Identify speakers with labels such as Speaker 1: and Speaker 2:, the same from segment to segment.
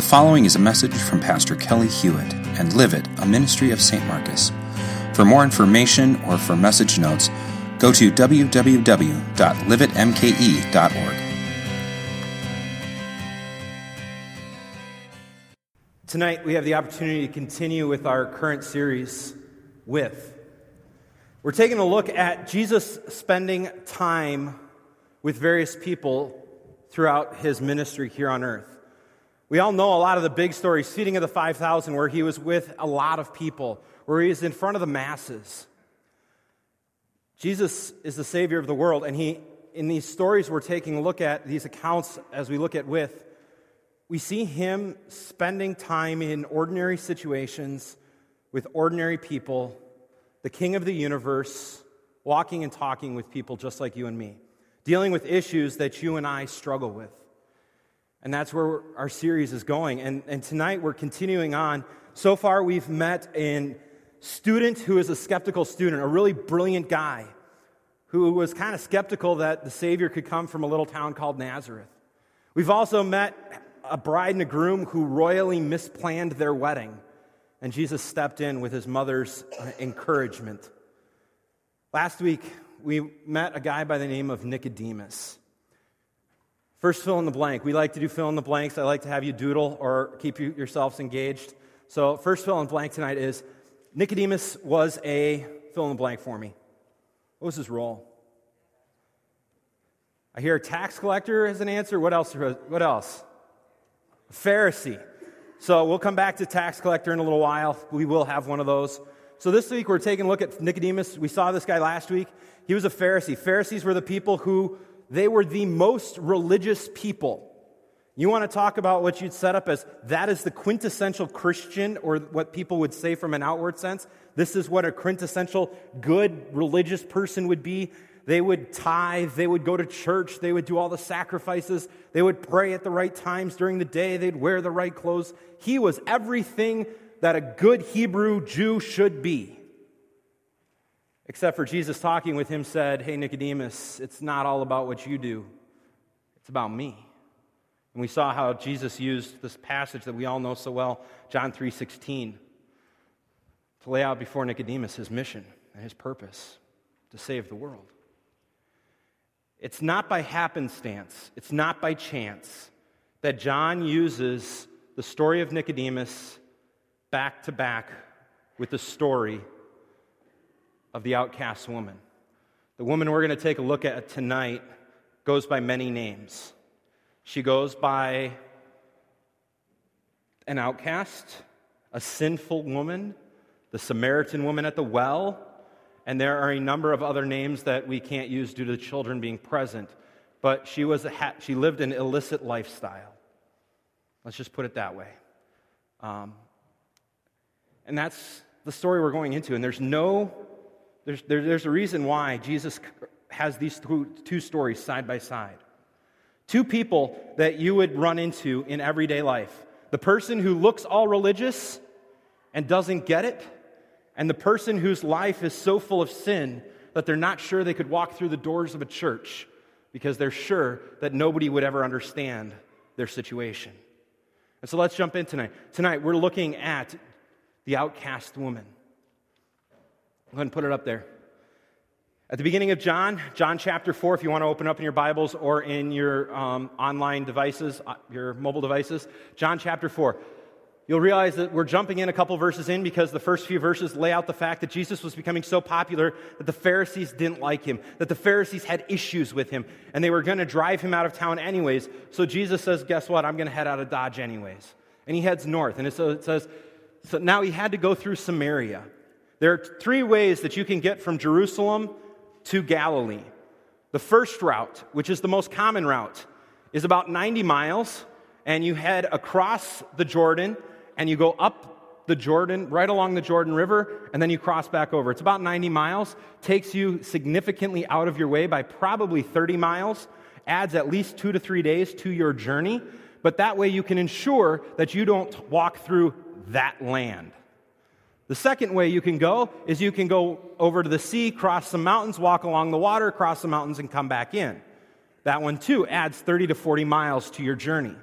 Speaker 1: The following is a message from Pastor Kelly Hewitt and Live It, a ministry of St. Marcus. For more information or for message notes, go to www.liveitmke.org.
Speaker 2: Tonight, we have the opportunity to continue with our current series, With. We're taking a look at Jesus spending time with various people throughout his ministry here on earth. We all know a lot of the big stories, feeding of the 5,000, where he was with a lot of people, where he was in front of the masses. Jesus is the Savior of the world, and he, in these stories we're taking a look at, these accounts as we look at with, we see him spending time in ordinary situations with ordinary people, the King of the universe, walking and talking with people just like you and me, dealing with issues that you and I struggle with. And that's where our series is going. And, and tonight we're continuing on. So far, we've met a student who is a skeptical student, a really brilliant guy who was kind of skeptical that the Savior could come from a little town called Nazareth. We've also met a bride and a groom who royally misplanned their wedding, and Jesus stepped in with his mother's uh, encouragement. Last week, we met a guy by the name of Nicodemus. First, fill in the blank. We like to do fill in the blanks. I like to have you doodle or keep you, yourselves engaged. So, first fill in the blank tonight is Nicodemus was a fill in the blank for me. What was his role? I hear tax collector as an answer. What else? What else? Pharisee. So we'll come back to tax collector in a little while. We will have one of those. So this week we're taking a look at Nicodemus. We saw this guy last week. He was a Pharisee. Pharisees were the people who they were the most religious people. You want to talk about what you'd set up as that is the quintessential Christian, or what people would say from an outward sense. This is what a quintessential good religious person would be. They would tithe, they would go to church, they would do all the sacrifices, they would pray at the right times during the day, they'd wear the right clothes. He was everything that a good Hebrew Jew should be. Except for Jesus talking with him said, Hey, Nicodemus, it's not all about what you do, it's about me. And we saw how Jesus used this passage that we all know so well, John 3:16, to lay out before Nicodemus his mission and his purpose to save the world. It's not by happenstance, it's not by chance that John uses the story of Nicodemus back to back with the story of the outcast woman. The woman we're going to take a look at tonight goes by many names. She goes by an outcast, a sinful woman, the Samaritan woman at the well, and there are a number of other names that we can't use due to the children being present. But she, was a ha- she lived an illicit lifestyle. Let's just put it that way. Um, and that's the story we're going into. And there's no there's, there, there's a reason why Jesus has these two, two stories side by side. Two people that you would run into in everyday life the person who looks all religious and doesn't get it, and the person whose life is so full of sin that they're not sure they could walk through the doors of a church because they're sure that nobody would ever understand their situation. And so let's jump in tonight. Tonight, we're looking at the outcast woman. Go ahead and put it up there. At the beginning of John, John chapter 4, if you want to open up in your Bibles or in your um, online devices, uh, your mobile devices, John chapter 4. You'll realize that we're jumping in a couple verses in because the first few verses lay out the fact that Jesus was becoming so popular that the Pharisees didn't like him, that the Pharisees had issues with him, and they were going to drive him out of town anyways. So Jesus says, Guess what? I'm going to head out of Dodge anyways. And he heads north. And so it says, So now he had to go through Samaria. There are three ways that you can get from Jerusalem to Galilee. The first route, which is the most common route, is about 90 miles, and you head across the Jordan and you go up the Jordan, right along the Jordan River, and then you cross back over. It's about 90 miles, takes you significantly out of your way by probably 30 miles, adds at least two to three days to your journey, but that way you can ensure that you don't walk through that land. The second way you can go is you can go over to the sea, cross some mountains, walk along the water, cross the mountains, and come back in. That one, too, adds 30 to 40 miles to your journey.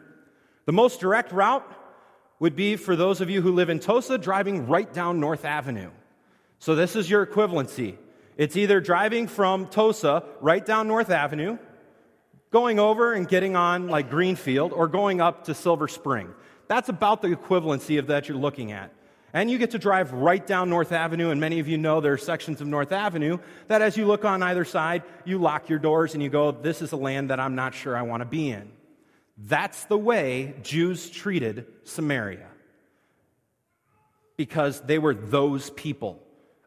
Speaker 2: The most direct route would be for those of you who live in Tosa, driving right down North Avenue. So this is your equivalency. It's either driving from Tosa right down North Avenue, going over and getting on like Greenfield, or going up to Silver Spring. That's about the equivalency of that you're looking at. And you get to drive right down North Avenue, and many of you know there are sections of North Avenue that as you look on either side, you lock your doors and you go, This is a land that I'm not sure I want to be in. That's the way Jews treated Samaria. Because they were those people,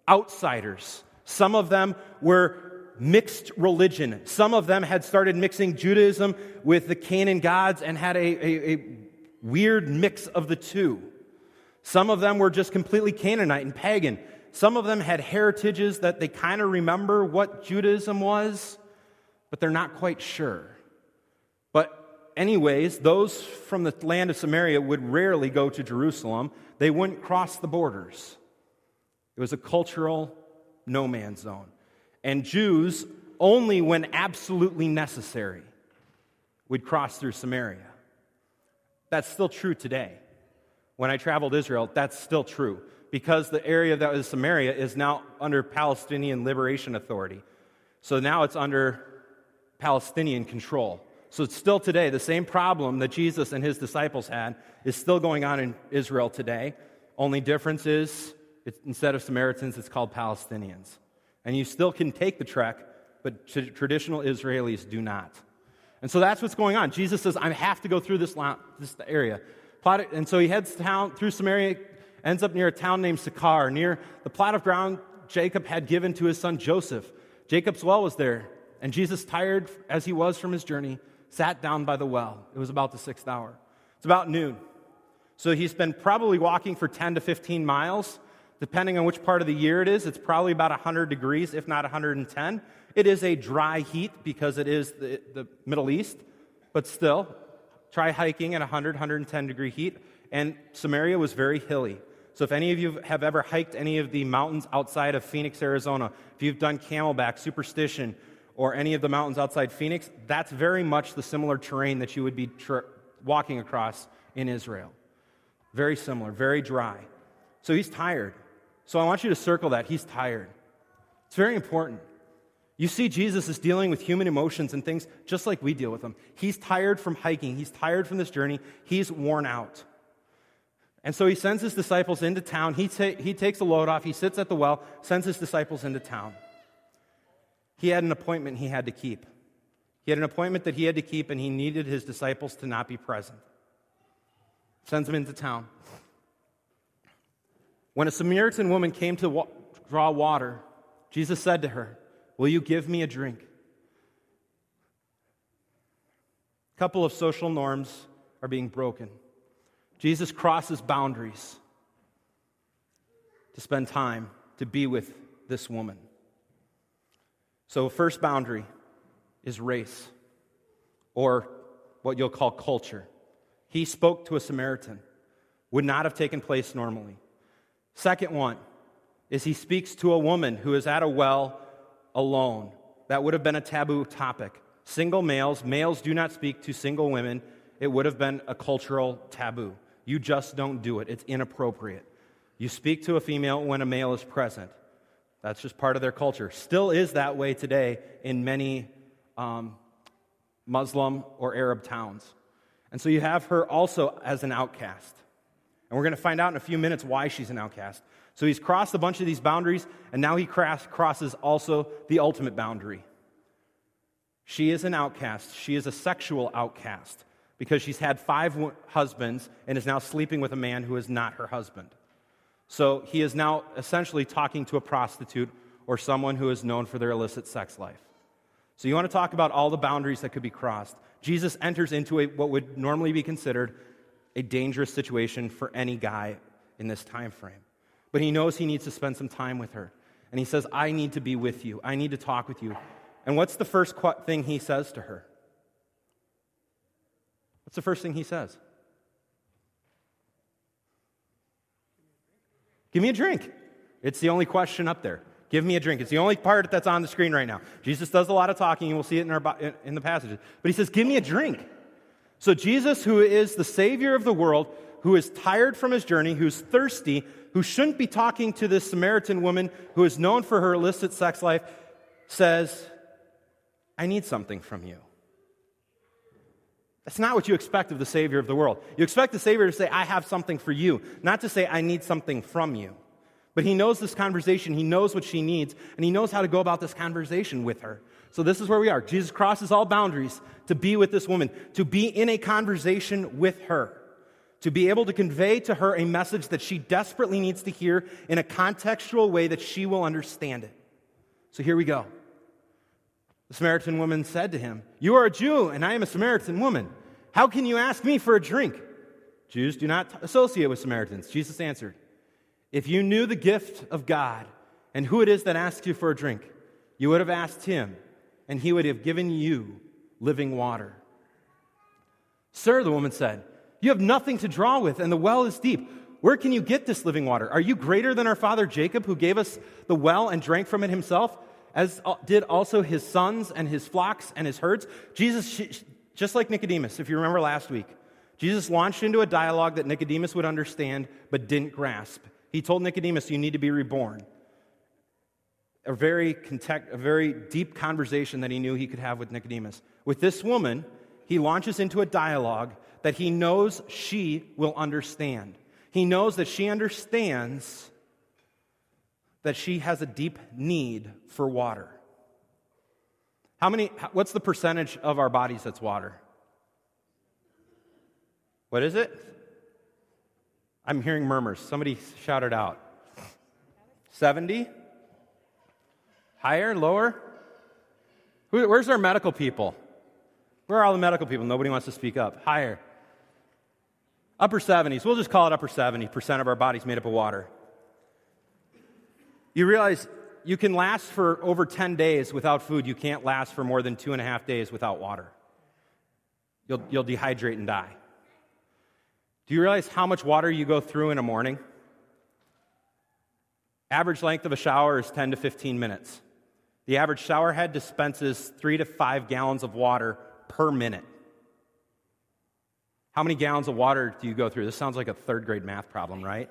Speaker 2: outsiders. Some of them were mixed religion. Some of them had started mixing Judaism with the Canaan gods and had a, a, a weird mix of the two. Some of them were just completely Canaanite and pagan. Some of them had heritages that they kind of remember what Judaism was, but they're not quite sure. But, anyways, those from the land of Samaria would rarely go to Jerusalem, they wouldn't cross the borders. It was a cultural no man's zone. And Jews, only when absolutely necessary, would cross through Samaria. That's still true today when I traveled Israel, that's still true because the area that was Samaria is now under Palestinian Liberation Authority. So now it's under Palestinian control. So it's still today, the same problem that Jesus and his disciples had is still going on in Israel today. Only difference is instead of Samaritans, it's called Palestinians. And you still can take the trek, but traditional Israelis do not. And so that's what's going on. Jesus says, I have to go through this, this area. And so he heads down through Samaria, ends up near a town named Sychar, near the plot of ground Jacob had given to his son Joseph. Jacob's well was there, and Jesus, tired as he was from his journey, sat down by the well. It was about the sixth hour. It's about noon. So he's been probably walking for 10 to 15 miles. Depending on which part of the year it is, it's probably about 100 degrees, if not 110. It is a dry heat because it is the, the Middle East, but still, Try hiking at 100, 110 degree heat. And Samaria was very hilly. So if any of you have ever hiked any of the mountains outside of Phoenix, Arizona, if you've done camelback, superstition, or any of the mountains outside Phoenix, that's very much the similar terrain that you would be walking across in Israel. Very similar, very dry. So he's tired. So I want you to circle that. He's tired. It's very important. You see, Jesus is dealing with human emotions and things just like we deal with them. He's tired from hiking, he's tired from this journey, he's worn out. And so he sends his disciples into town. He, ta- he takes a load off, he sits at the well, sends his disciples into town. He had an appointment he had to keep. He had an appointment that he had to keep, and he needed his disciples to not be present. Sends them into town. When a Samaritan woman came to wa- draw water, Jesus said to her, Will you give me a drink? A couple of social norms are being broken. Jesus crosses boundaries to spend time to be with this woman. So, first boundary is race, or what you'll call culture. He spoke to a Samaritan, would not have taken place normally. Second one is he speaks to a woman who is at a well alone. That would have been a taboo topic. Single males, males do not speak to single women. It would have been a cultural taboo. You just don't do it, it's inappropriate. You speak to a female when a male is present. That's just part of their culture. Still is that way today in many um, Muslim or Arab towns. And so you have her also as an outcast. And we're going to find out in a few minutes why she's an outcast. So he's crossed a bunch of these boundaries, and now he cross, crosses also the ultimate boundary. She is an outcast. She is a sexual outcast because she's had five husbands and is now sleeping with a man who is not her husband. So he is now essentially talking to a prostitute or someone who is known for their illicit sex life. So you want to talk about all the boundaries that could be crossed. Jesus enters into a, what would normally be considered a dangerous situation for any guy in this time frame. But he knows he needs to spend some time with her. And he says, I need to be with you. I need to talk with you. And what's the first thing he says to her? What's the first thing he says? Give me a drink. It's the only question up there. Give me a drink. It's the only part that's on the screen right now. Jesus does a lot of talking, and we'll see it in, our, in the passages. But he says, Give me a drink. So, Jesus, who is the Savior of the world, who is tired from his journey, who's thirsty, who shouldn't be talking to this Samaritan woman who is known for her illicit sex life, says, I need something from you. That's not what you expect of the Savior of the world. You expect the Savior to say, I have something for you, not to say, I need something from you. But he knows this conversation, he knows what she needs, and he knows how to go about this conversation with her. So this is where we are. Jesus crosses all boundaries to be with this woman, to be in a conversation with her, to be able to convey to her a message that she desperately needs to hear in a contextual way that she will understand it. So here we go. The Samaritan woman said to him, You are a Jew, and I am a Samaritan woman. How can you ask me for a drink? Jews do not associate with Samaritans. Jesus answered, If you knew the gift of God and who it is that asks you for a drink, you would have asked him, and he would have given you living water. Sir, the woman said, You have nothing to draw with, and the well is deep. Where can you get this living water? Are you greater than our father Jacob, who gave us the well and drank from it himself? as did also his sons and his flocks and his herds. Jesus, just like Nicodemus, if you remember last week, Jesus launched into a dialogue that Nicodemus would understand but didn't grasp. He told Nicodemus, You need to be reborn. A very, context, a very deep conversation that he knew he could have with Nicodemus. With this woman, he launches into a dialogue that he knows she will understand. He knows that she understands that she has a deep need for water. How many, what's the percentage of our bodies that's water? What is it? I'm hearing murmurs. Somebody shout it out. 70? Higher? Lower? Where's our medical people? Where are all the medical people? Nobody wants to speak up. Higher. Upper 70s. We'll just call it upper 70% of our body's made up of water. You realize you can last for over 10 days without food. You can't last for more than two and a half days without water. You'll, you'll dehydrate and die. Do you realize how much water you go through in a morning? Average length of a shower is 10 to 15 minutes. The average shower head dispenses three to five gallons of water per minute. How many gallons of water do you go through? This sounds like a third grade math problem, right?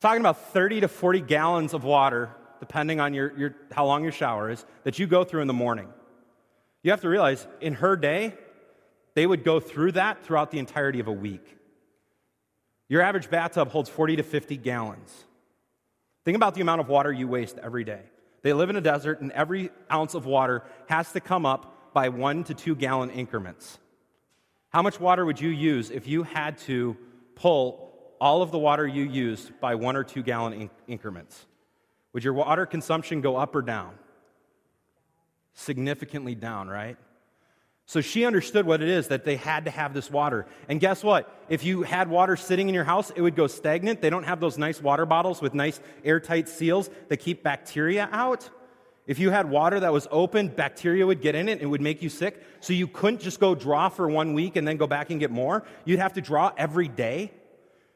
Speaker 2: Talking about 30 to 40 gallons of water, depending on your, your, how long your shower is, that you go through in the morning. You have to realize, in her day, they would go through that throughout the entirety of a week. Your average bathtub holds 40 to 50 gallons. Think about the amount of water you waste every day. They live in a desert, and every ounce of water has to come up by one to two gallon increments. How much water would you use if you had to pull all of the water you used by one or two gallon increments? Would your water consumption go up or down? Significantly down, right? So she understood what it is that they had to have this water. And guess what? If you had water sitting in your house, it would go stagnant. They don't have those nice water bottles with nice airtight seals that keep bacteria out. If you had water that was open, bacteria would get in it and would make you sick. So you couldn't just go draw for one week and then go back and get more. You'd have to draw every day.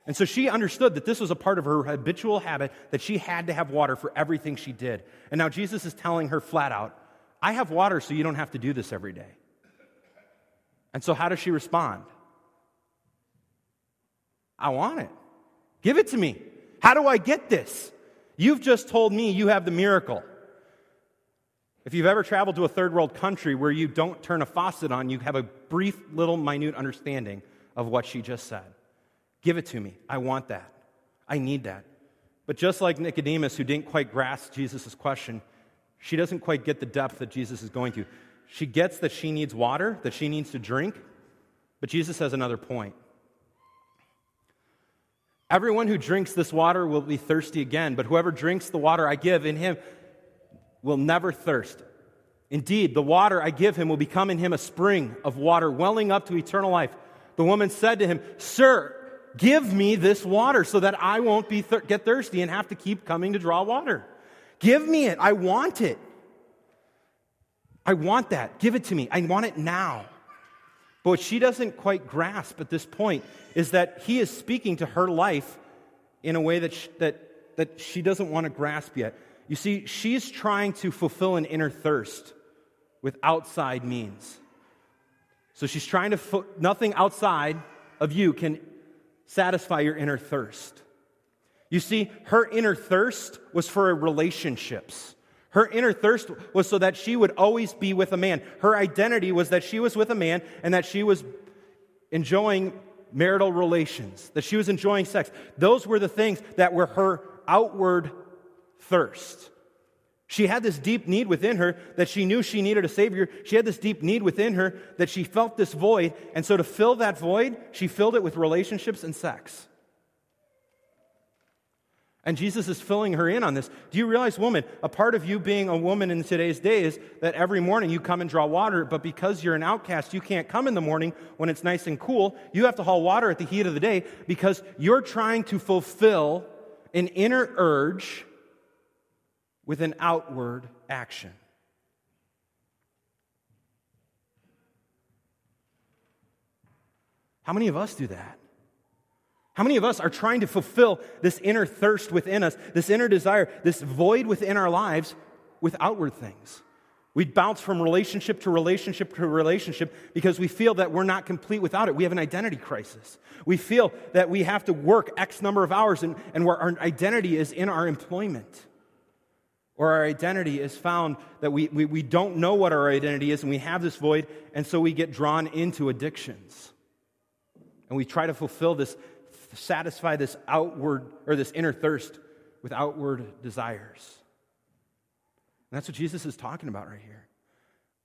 Speaker 2: And so she understood that this was a part of her habitual habit that she had to have water for everything she did. And now Jesus is telling her flat out, I have water so you don't have to do this every day. And so how does she respond? I want it. Give it to me. How do I get this? You've just told me you have the miracle. If you've ever traveled to a third world country where you don't turn a faucet on, you have a brief, little, minute understanding of what she just said. Give it to me. I want that. I need that. But just like Nicodemus, who didn't quite grasp Jesus' question, she doesn't quite get the depth that Jesus is going to. She gets that she needs water, that she needs to drink, but Jesus has another point. Everyone who drinks this water will be thirsty again, but whoever drinks the water I give in him will never thirst. Indeed, the water I give him will become in him a spring of water welling up to eternal life. The woman said to him, Sir, Give me this water so that I won't be thir- get thirsty and have to keep coming to draw water. Give me it. I want it. I want that. Give it to me. I want it now. But what she doesn't quite grasp at this point is that he is speaking to her life in a way that she, that, that she doesn't want to grasp yet. You see, she's trying to fulfill an inner thirst with outside means. So she's trying to, nothing outside of you can satisfy your inner thirst. You see, her inner thirst was for relationships. Her inner thirst was so that she would always be with a man. Her identity was that she was with a man and that she was enjoying marital relations, that she was enjoying sex. Those were the things that were her outward thirst. She had this deep need within her that she knew she needed a Savior. She had this deep need within her that she felt this void. And so, to fill that void, she filled it with relationships and sex. And Jesus is filling her in on this. Do you realize, woman, a part of you being a woman in today's day is that every morning you come and draw water, but because you're an outcast, you can't come in the morning when it's nice and cool. You have to haul water at the heat of the day because you're trying to fulfill an inner urge with an outward action. How many of us do that? How many of us are trying to fulfill this inner thirst within us, this inner desire, this void within our lives with outward things? We bounce from relationship to relationship to relationship because we feel that we're not complete without it. We have an identity crisis. We feel that we have to work X number of hours and, and where our identity is in our employment or our identity is found that we, we, we don't know what our identity is and we have this void, and so we get drawn into addictions. And we try to fulfill this, satisfy this outward or this inner thirst with outward desires. And that's what Jesus is talking about right here.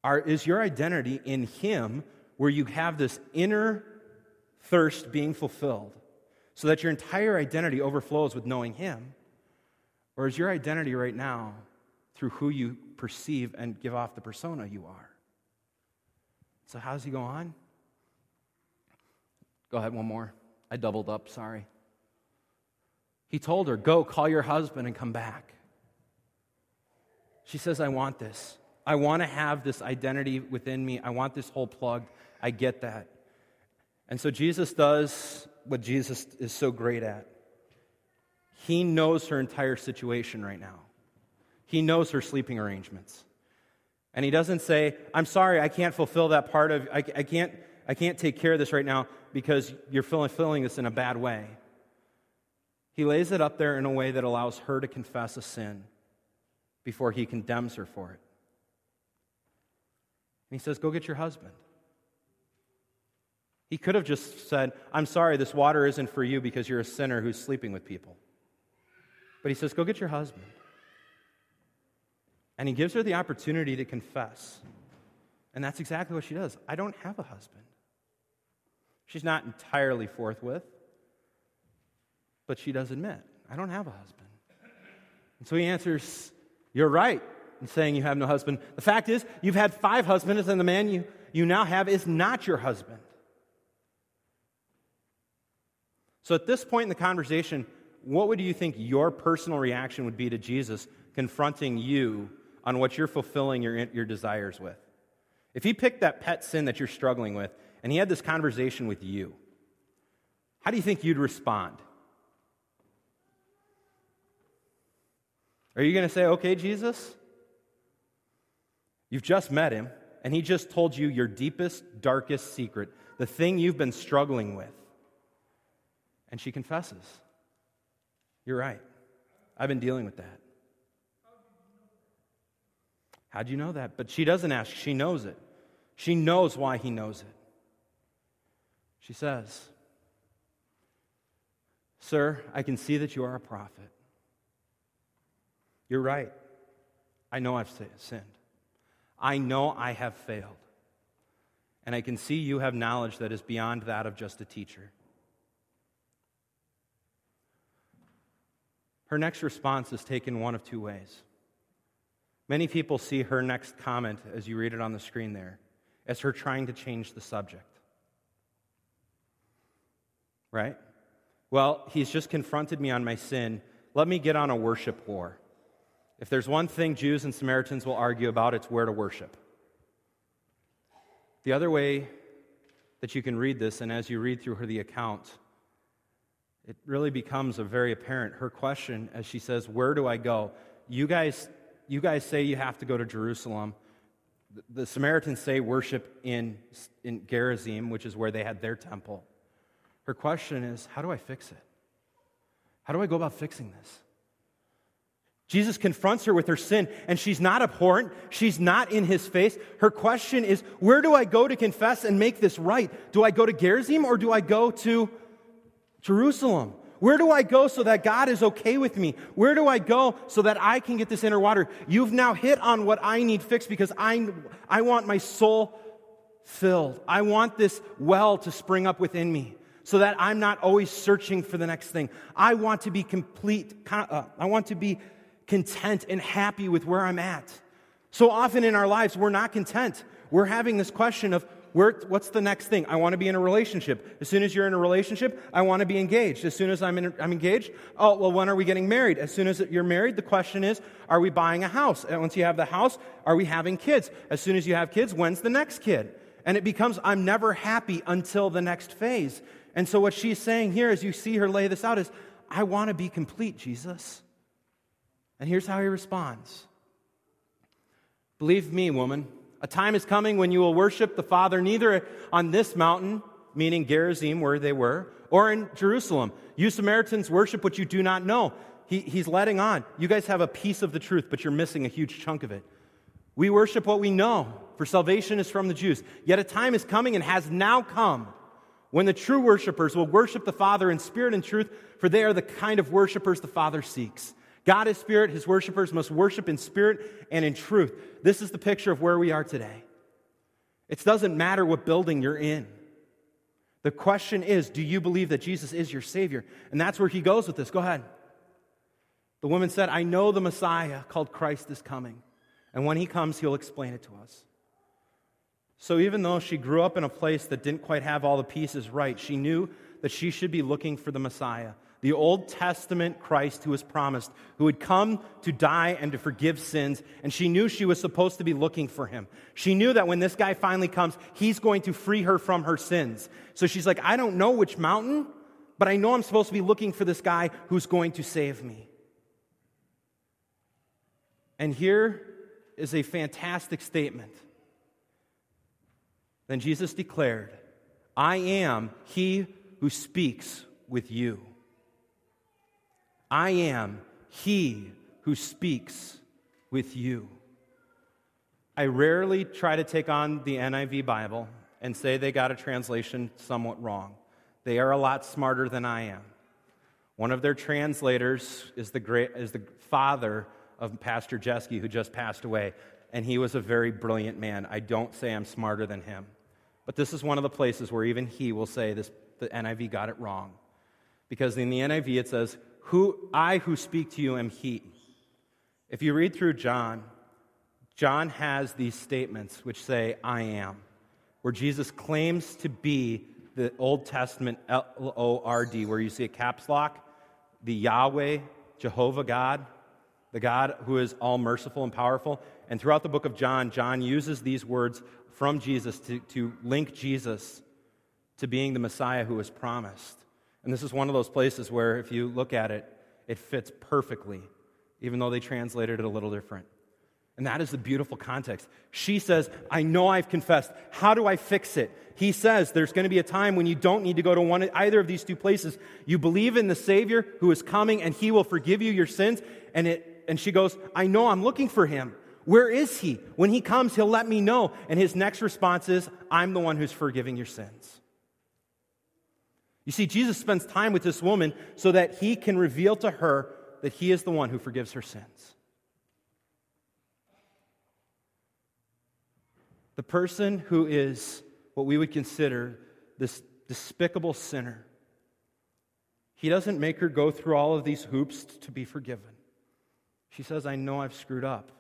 Speaker 2: Are, is your identity in Him where you have this inner thirst being fulfilled so that your entire identity overflows with knowing Him? Or is your identity right now through who you perceive and give off the persona you are? So, how does he go on? Go ahead, one more. I doubled up, sorry. He told her, Go, call your husband and come back. She says, I want this. I want to have this identity within me. I want this hole plugged. I get that. And so Jesus does what Jesus is so great at. He knows her entire situation right now. He knows her sleeping arrangements. And he doesn't say, I'm sorry, I can't fulfill that part of, I, I can't, I can't take care of this right now because you're fulfilling this in a bad way. He lays it up there in a way that allows her to confess a sin before he condemns her for it. And he says, Go get your husband. He could have just said, I'm sorry, this water isn't for you because you're a sinner who's sleeping with people. But he says, Go get your husband. And he gives her the opportunity to confess. And that's exactly what she does. I don't have a husband. She's not entirely forthwith, but she does admit, I don't have a husband. And so he answers, You're right in saying you have no husband. The fact is, you've had five husbands, and the man you, you now have is not your husband. So at this point in the conversation, what would you think your personal reaction would be to Jesus confronting you on what you're fulfilling your, your desires with? If he picked that pet sin that you're struggling with and he had this conversation with you, how do you think you'd respond? Are you going to say, okay, Jesus? You've just met him, and he just told you your deepest, darkest secret, the thing you've been struggling with. And she confesses. You're right. I've been dealing with that. How'd you know that? But she doesn't ask. She knows it. She knows why he knows it. She says, Sir, I can see that you are a prophet. You're right. I know I've sinned. I know I have failed. And I can see you have knowledge that is beyond that of just a teacher. Her next response is taken one of two ways. Many people see her next comment, as you read it on the screen there, as her trying to change the subject. Right? Well, he's just confronted me on my sin. Let me get on a worship war. If there's one thing Jews and Samaritans will argue about, it's where to worship. The other way that you can read this, and as you read through her the account, it really becomes a very apparent. Her question, as she says, Where do I go? You guys, you guys say you have to go to Jerusalem. The, Samaritans say worship in, in Gerizim, which is where they had their temple. Her question is, how do I fix it? How do I go about fixing this? Jesus confronts her with her sin, and she's not abhorrent. She's not in his face. Her question is, Where do I go to confess and make this right? Do I go to Gerizim or do I go to Jerusalem? Where do I go so that God is okay with me? Where do I go so that I can get this inner water? You've now hit on what I need fixed because I, I want my soul filled. I want this well to spring up within me so that I'm not always searching for the next thing. I want to be complete, uh, I want to be content and happy with where I'm at. So often in our lives, we're not content. We're having this question of, where, what's the next thing? I want to be in a relationship. As soon as you're in a relationship, I want to be engaged. As soon as I'm, in, I'm engaged, oh, well, when are we getting married? As soon as you're married, the question is, are we buying a house? And once you have the house, are we having kids? As soon as you have kids, when's the next kid? And it becomes, I'm never happy until the next phase. And so what she's saying here, as you see her lay this out, is, I want to be complete, Jesus. And here's how he responds Believe me, woman, a time is coming when you will worship the Father neither on this mountain, meaning Gerizim, where they were, or in Jerusalem. You Samaritans worship what you do not know. He, he's letting on. You guys have a piece of the truth, but you're missing a huge chunk of it. We worship what we know, for salvation is from the Jews. Yet a time is coming and has now come when the true worshipers will worship the Father in spirit and truth, for they are the kind of worshipers the Father seeks. God is spirit, his worshipers must worship in spirit and in truth. This is the picture of where we are today. It doesn't matter what building you're in. The question is, do you believe that Jesus is your Savior? And that's where he goes with this. Go ahead. The woman said, I know the Messiah called Christ is coming. And when he comes, he'll explain it to us. So even though she grew up in a place that didn't quite have all the pieces right, she knew that she should be looking for the Messiah the Old Testament Christ who was promised, who would come to die and to forgive sins. And she knew she was supposed to be looking for him. She knew that when this guy finally comes, he's going to free her from her sins. So she's like, I don't know which mountain, but I know I'm supposed to be looking for this guy who's going to save me. And here is a fantastic statement. Then Jesus declared, I am he who speaks with you. I am he who speaks with you. I rarely try to take on the NIV Bible and say they got a translation somewhat wrong. They are a lot smarter than I am. One of their translators is the, great, is the father of Pastor Jeske, who just passed away, and he was a very brilliant man. I don't say I'm smarter than him. But this is one of the places where even he will say this, the NIV got it wrong. Because in the NIV it says, who I who speak to you am he. If you read through John, John has these statements which say, I am, where Jesus claims to be the Old Testament L O R D, where you see a caps lock, the Yahweh, Jehovah God, the God who is all merciful and powerful. And throughout the book of John, John uses these words from Jesus to, to link Jesus to being the Messiah who was promised. And this is one of those places where, if you look at it, it fits perfectly, even though they translated it a little different. And that is the beautiful context. She says, I know I've confessed. How do I fix it? He says, There's going to be a time when you don't need to go to one, either of these two places. You believe in the Savior who is coming and he will forgive you your sins. And, it, and she goes, I know I'm looking for him. Where is he? When he comes, he'll let me know. And his next response is, I'm the one who's forgiving your sins. You see, Jesus spends time with this woman so that he can reveal to her that he is the one who forgives her sins. The person who is what we would consider this despicable sinner, he doesn't make her go through all of these hoops to be forgiven. She says, I know I've screwed up,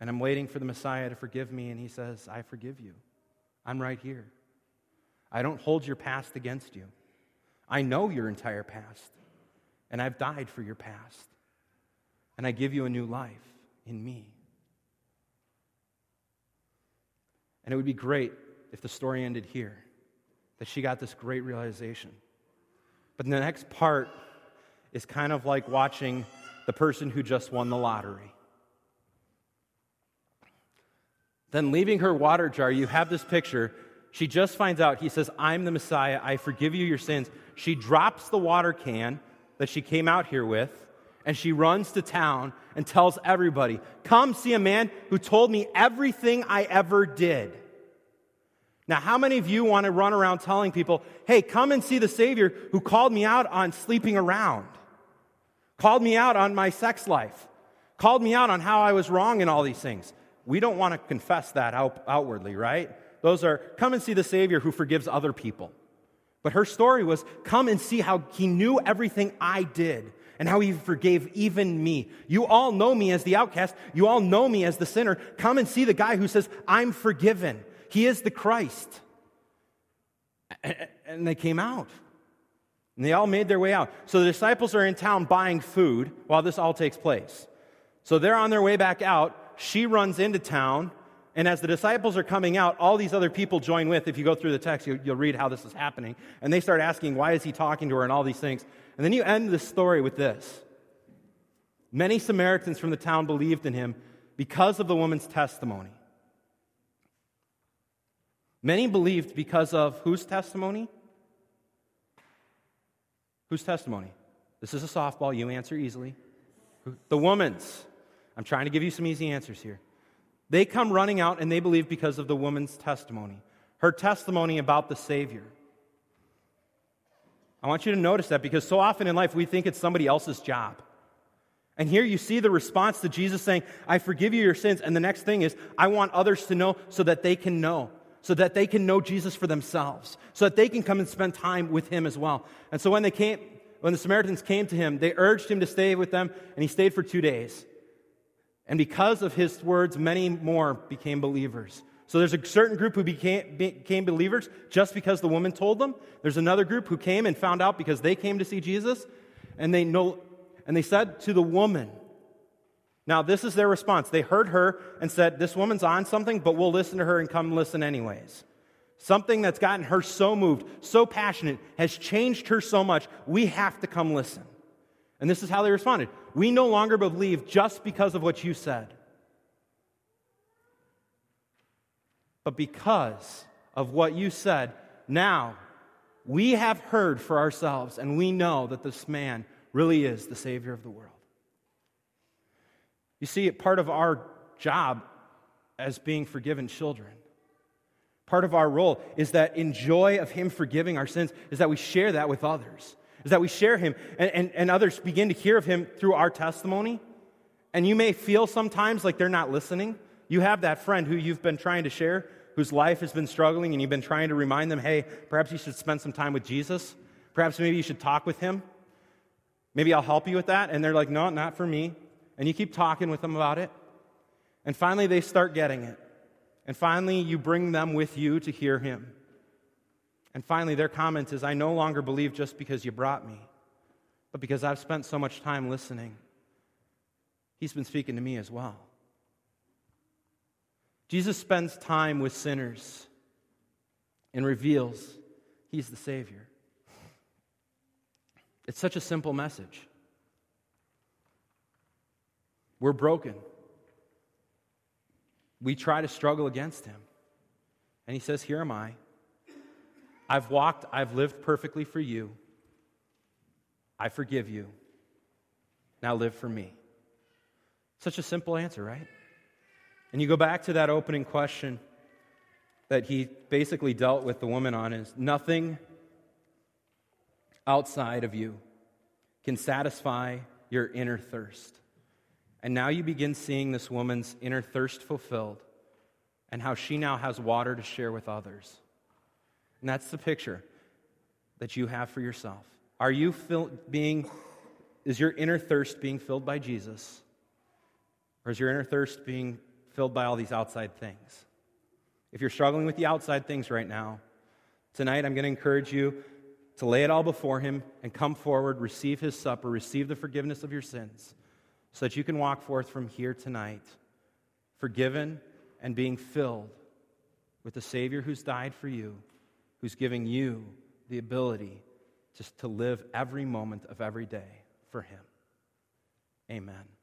Speaker 2: and I'm waiting for the Messiah to forgive me. And he says, I forgive you. I'm right here. I don't hold your past against you. I know your entire past, and I've died for your past. And I give you a new life in me. And it would be great if the story ended here, that she got this great realization. But the next part is kind of like watching the person who just won the lottery. Then, leaving her water jar, you have this picture She just finds out, he says, I'm the Messiah. I forgive you your sins. She drops the water can that she came out here with, and she runs to town and tells everybody, Come see a man who told me everything I ever did. Now, how many of you want to run around telling people, Hey, come and see the Savior who called me out on sleeping around, called me out on my sex life, called me out on how I was wrong in all these things? We don't want to confess that out- outwardly, right? Those are come and see the Savior who forgives other people. But her story was come and see how he knew everything I did and how he forgave even me. You all know me as the outcast. You all know me as the sinner. Come and see the guy who says, I'm forgiven. He is the Christ. And they came out. And they all made their way out. So the disciples are in town buying food while this all takes place. So they're on their way back out. She runs into town and as the disciples are coming out, all these other people join with. If you go through the text, you, will read how this is happening. And they start asking, why is he talking to her and all these things. And then you end the story with this Many Samaritans from the town believed in him because of the woman's testimony. Many believed because of whose testimony? Whose testimony? This is a softball. You answer easily. The woman's. I'm trying to give you some easy answers here. They come running out and they believe because of the woman's testimony, her testimony about the Savior. I want you to notice that because so often in life we think it's somebody else's job. And here you see the response to Jesus saying, I forgive you your sins. And the next thing is, I want others to know so that they can know, so that they can know Jesus for themselves, so that they can come and spend time with him as well. And so when they came, when the Samaritans came to him, they urged him to stay with them, and he stayed for two days. And because of his words, many more became believers. So there's a certain group who became, became believers just because the woman told them. There's another group who came and found out because they came to see Jesus. And they, know, and they said to the woman, now this is their response. They heard her and said, This woman's on something, but we'll listen to her and come listen anyways. Something that's gotten her so moved, so passionate, has changed her so much, we have to come listen. And this is how they responded We no longer believe just because of what you said, but because of what you said. Now, we have heard for ourselves, and we know that this man really is the Savior of the world. You see, part of our job as being forgiven children, part of our role is that in joy of Him forgiving our sins, is that we share that with others is that we share him and, and, and others begin to hear of him through our testimony. And you may feel sometimes like they're not listening. You have that friend who you've been trying to share, whose life has been struggling, and you've been trying to remind them, hey, perhaps you should spend some time with Jesus. Perhaps maybe you should talk with him. Maybe I'll help you with that. And they're like, no, not for me. And you keep talking with them about it. And finally, they start getting it. And finally, you bring them with you to hear him. And finally, their comment is I no longer believe just because you brought me, but because I've spent so much time listening. He's been speaking to me as well. Jesus spends time with sinners and reveals he's the Savior. It's such a simple message. We're broken. We try to struggle against him. And he says, Here am I. I've walked, I've lived perfectly for you. I forgive you. Now live for me. Such a simple answer, right? And you go back to that opening question that he basically dealt with the woman on is nothing outside of you can satisfy your inner thirst. And now you begin seeing this woman's inner thirst fulfilled and how she now has water to share with others. And that's the picture that you have for yourself. Are you fill, being, is your inner thirst being filled by Jesus? Or is your inner thirst being filled by all these outside things? If you're struggling with the outside things right now, tonight I'm going to encourage you to lay it all before Him and come forward, receive His supper, receive the forgiveness of your sins, so that you can walk forth from here tonight, forgiven and being filled with the Savior who's died for you who's giving you the ability just to live every moment of every day for Him. Amen.